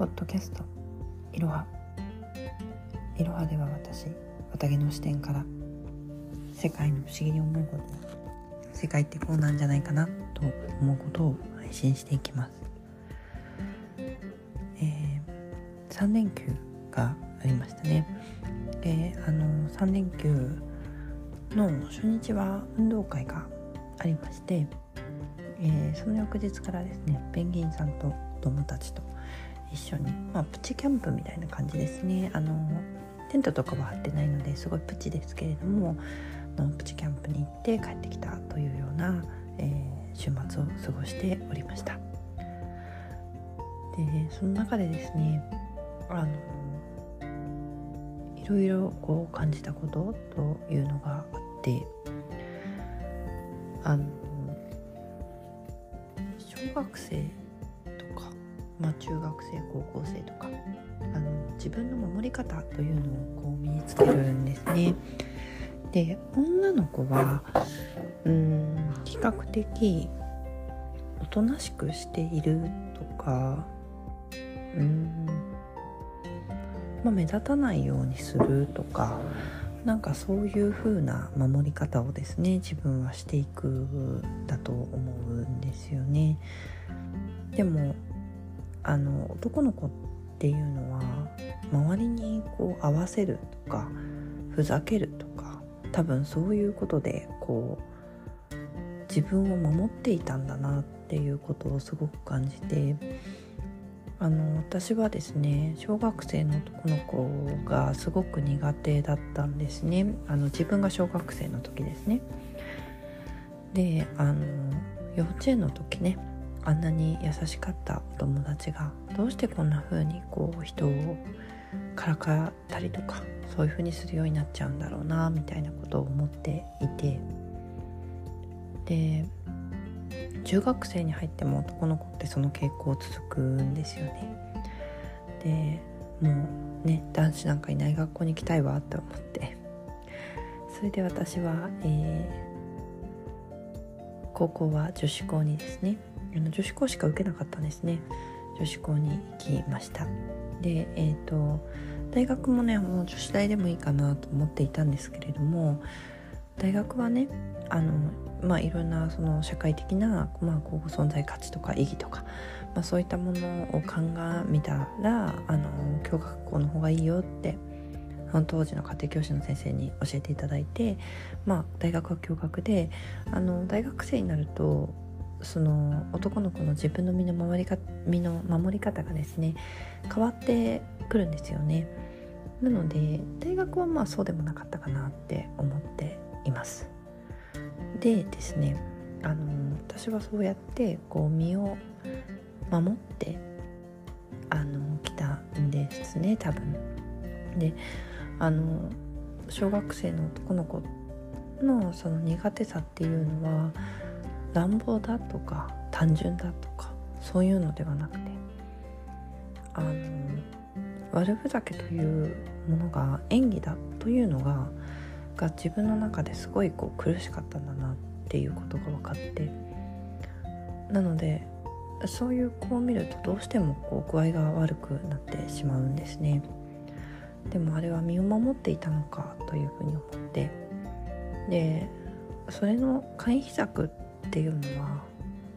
ポッドキャスト。いろは。いろはでは私綿毛の視点から世界の不思議に思うこと世界ってこうなんじゃないかなと思うことを配信していきます、えー、3連休がありましたね。であの3連休の初日は運動会がありまして、えー、その翌日からですねペンギンさんと子供たちと一緒に、まあ、プチキャンプみたいな感じですね。あのテントとかは張ってないのですごいプチですけれどものプチキャンプに行って帰ってきたというような、えー、週末を過ごしておりました。でその中でですねあのいろいろこう感じたことというのがあってあの小学生、まあ、中学生高校生とかあの自分の守り方というのをこう身につけるんですね。で女の子はうん比較的おとなしくしているとかうんまあ、目立たないようにするとかなんかそういう風な守り方をですね自分はしていくだと思うんですよね。でもあの男の子っていうのは周りにこう合わせるとかふざけるとか多分そういうことでこう自分を守っていたんだなっていうことをすごく感じてあの私はですね小学生の男の子がすごく苦手だったんですね。あの自分が小学生の時ですね。であの幼稚園の時ねあんなに優しかったお友達がどうしてこんな風にこう人をからかったりとかそういう風にするようになっちゃうんだろうなみたいなことを思っていてで中学生に入っても男の子ってその傾向続くんですよね。でもうね男子なんかいない学校に行きたいわって思ってそれで私は、えー、高校は女子校にですね女子校しか受けなかったんですね。女子校に行きました。でえっ、ー、と大学もねもう女子大でもいいかなと思っていたんですけれども大学はねあのまあいろんなその社会的な、まあ、こう存在価値とか意義とか、まあ、そういったものを鑑みたらあの教学校の方がいいよって当時の家庭教師の先生に教えていただいて、まあ、大学は共学であの大学生になるとその男の子の自分の身の回りか身の守り方がですね変わってくるんですよね。なので大学はまあそうでもなかったかなって思っています。でですねあの私はそうやってこう身を守ってあの来たんですね多分。であの小学生の男の子のその苦手さっていうのは乱暴だとか単純だとかそういうのではなくてあの悪ふざけというものが演技だというのがが自分の中ですごいこう苦しかったんだなっていうことが分かってなのでそういう子を見るとどうしてもこう具合が悪くなってしまうんですね。でもあれは身を守っていたのかというふうに思ってでそれの回避策っていうのは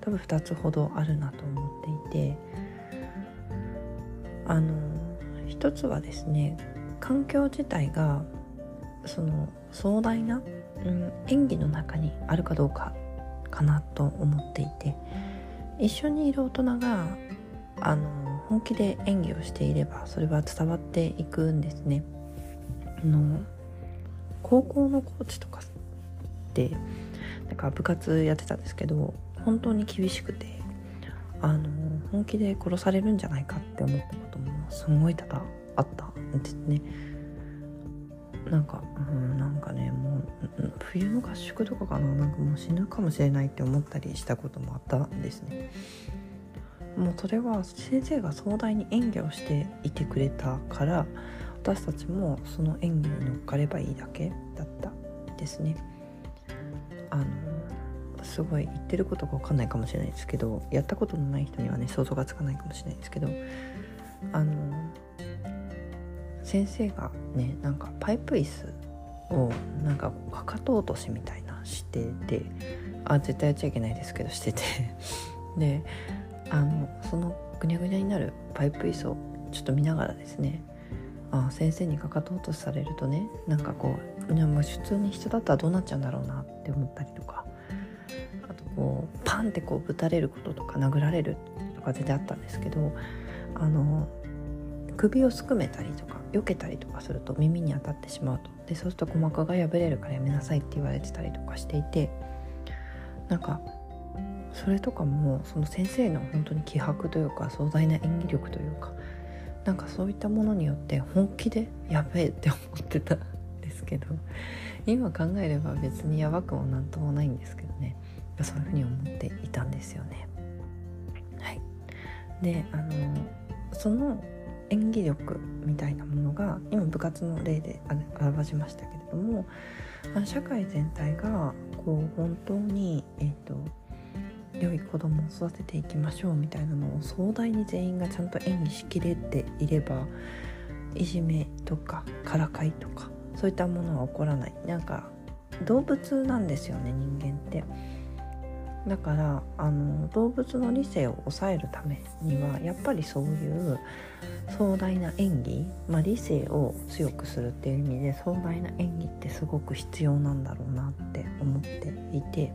多分2つほどあるなと思っていてあの一つはですね環境自体がその壮大な、うん、演技の中にあるかどうかかなと思っていて一緒にいる大人があの本気で演技をしていればそれは伝わっていくんですね。あの高校のコーチとかってなんか部活やってたんですけど本当に厳しくてあの本気で殺されるんじゃないかって思ったこともすごい多々あったんですね。なんか、うん、なんかねもう冬の合宿とかかななんかもう死ぬかもしれないって思ったりしたこともあったんですねもうそれは先生が壮大に演技をしていてくれたから私たちもその演技に乗っかればいいだけだったですねあのすごい言ってることが分かんないかもしれないですけどやったことのない人にはね想像がつかないかもしれないですけどあの先生がねなんかパイプ椅子をなんかかかと落としみたいなしててあ絶対やっちゃいけないですけどしてて。であのそのぐにゃぐにゃになるパイプ椅子をちょっと見ながらですねあ先生にかかと落とされるとねなんかこう普通に人だったらどうなっちゃうんだろうなって思ったりとかあとこうパンってこうぶたれることとか殴られるとか全然あったんですけどあの首をすくめたりとか避けたりとかすると耳に当たってしまうと。でそうすると鼓膜が破れるからやめなさいって言われてたりとかしていてなんかそれとかもその先生の本当に気迫というか壮大な演技力というかなんかそういったものによって本気でやべえって思ってたんですけど今考えれば別にやばくもなんともないんですけどねそういうふうに思っていたんですよね。はい、であのその演技力みたいなものが今部活の例で表しましたけれども社会全体がこう本当に、えーと、良い子供を育てていきましょうみたいなのを壮大に全員がちゃんと演技しきれていればいじめとかからかいとかそういったものは起こらないなんか動物なんですよね人間って。だからあの動物の理性を抑えるためにはやっぱりそういう壮大な演技、まあ、理性を強くするっていう意味で壮大な演技ってすごく必要なんだろうなって思っていて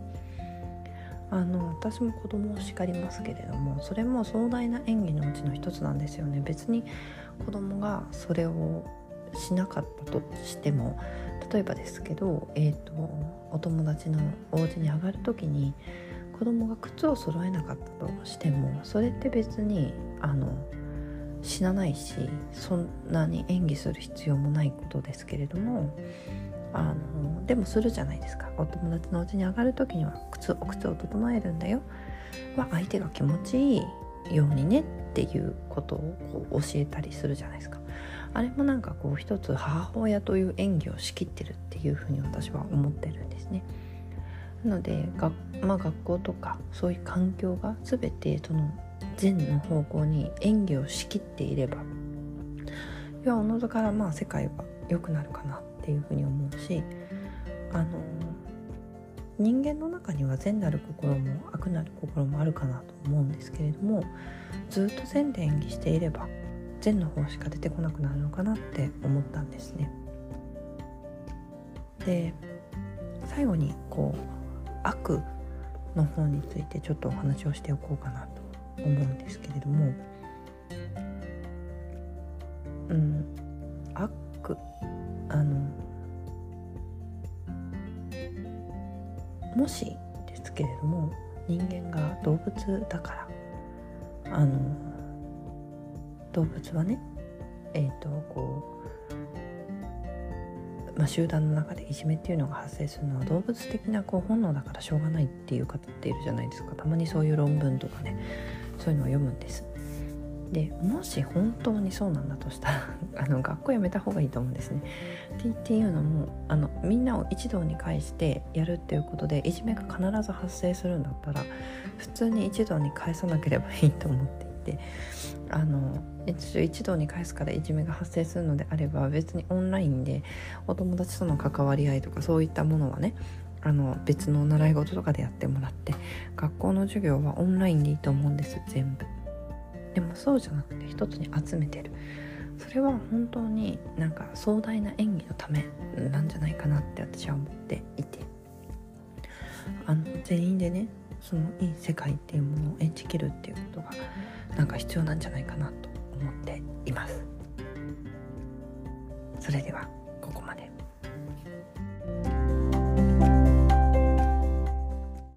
あの私も子供を叱りますけれどもそれも壮大な演技のうちの一つなんですよね。別に子供がそれをしなかったとしても例えばですけど、えーと、お友達のお家に上がる時に子供が靴を揃えなかったとしてもそれって別にあの死なないしそんなに演技する必要もないことですけれどもあのでもするじゃないですか。お友達のうちに上がる時には靴お靴を整えるんだよ。は相手が気持ちいいようにねっていうことをこう教えたりするじゃないですか。あれもなんかこう一つ母親という演技を仕切ってるっていうふうに私は思ってるんですね。なのでが、まあ、学校とかそういう環境が全てその善の方向に演技を仕切っていればいやおのずからまあ世界は良くなるかなっていうふうに思うしあの人間の中には善なる心も悪なる心もあるかなと思うんですけれどもずっと善で演技していれば善の方しか出てこなくなるのかなって思ったんですね。で最後にこう悪の方についてちょっとお話をしておこうかなと思うんですけれどもうん悪あのもしですけれども人間が動物だからあの動物はねえっ、ー、とこう、まあ、集団の中でいじめっていうのが発生するのは動物的なこう本能だからしょうがないっていう方っているじゃないですか。たまにそういう論文とかねそういうのを読むんです。でもし本当にそうなんだとしたら あの学校辞めた方がいいと思うんですね。っていうのもあのみんなを一堂に会してやるっていうことでいじめが必ず発生するんだったら普通に一堂に返さなければいいと思っていてあの一堂に返すからいじめが発生するのであれば別にオンラインでお友達との関わり合いとかそういったものはねあの別の習い事とかでやってもらって学校の授業はオンラインでいいと思うんです全部でもそうじゃなくて一つに集めてる。それは本当になんか壮大な演技のためなんじゃないかなって私は思っていて。あの全員でねそのいい世界っていうものを演じきるっていうことがなんか必要なんじゃないかなと思っています。それでは。